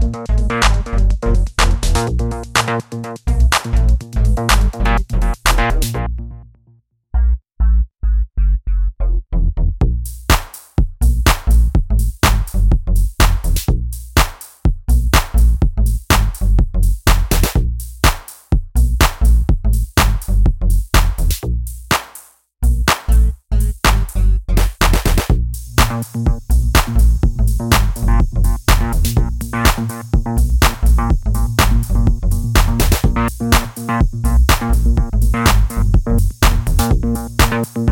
Thank you. Thank